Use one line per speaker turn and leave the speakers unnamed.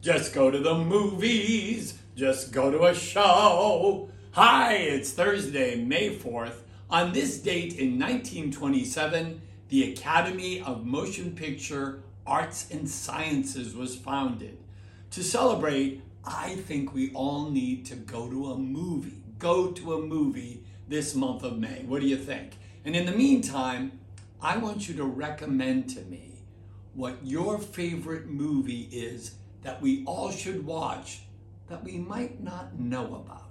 Just go to the movies. Just go to a show. Hi, it's Thursday, May 4th. On this date in 1927, the Academy of Motion Picture Arts and Sciences was founded. To celebrate, I think we all need to go to a movie. Go to a movie this month of May. What do you think? And in the meantime, I want you to recommend to me what your favorite movie is that we all should watch that we might not know about.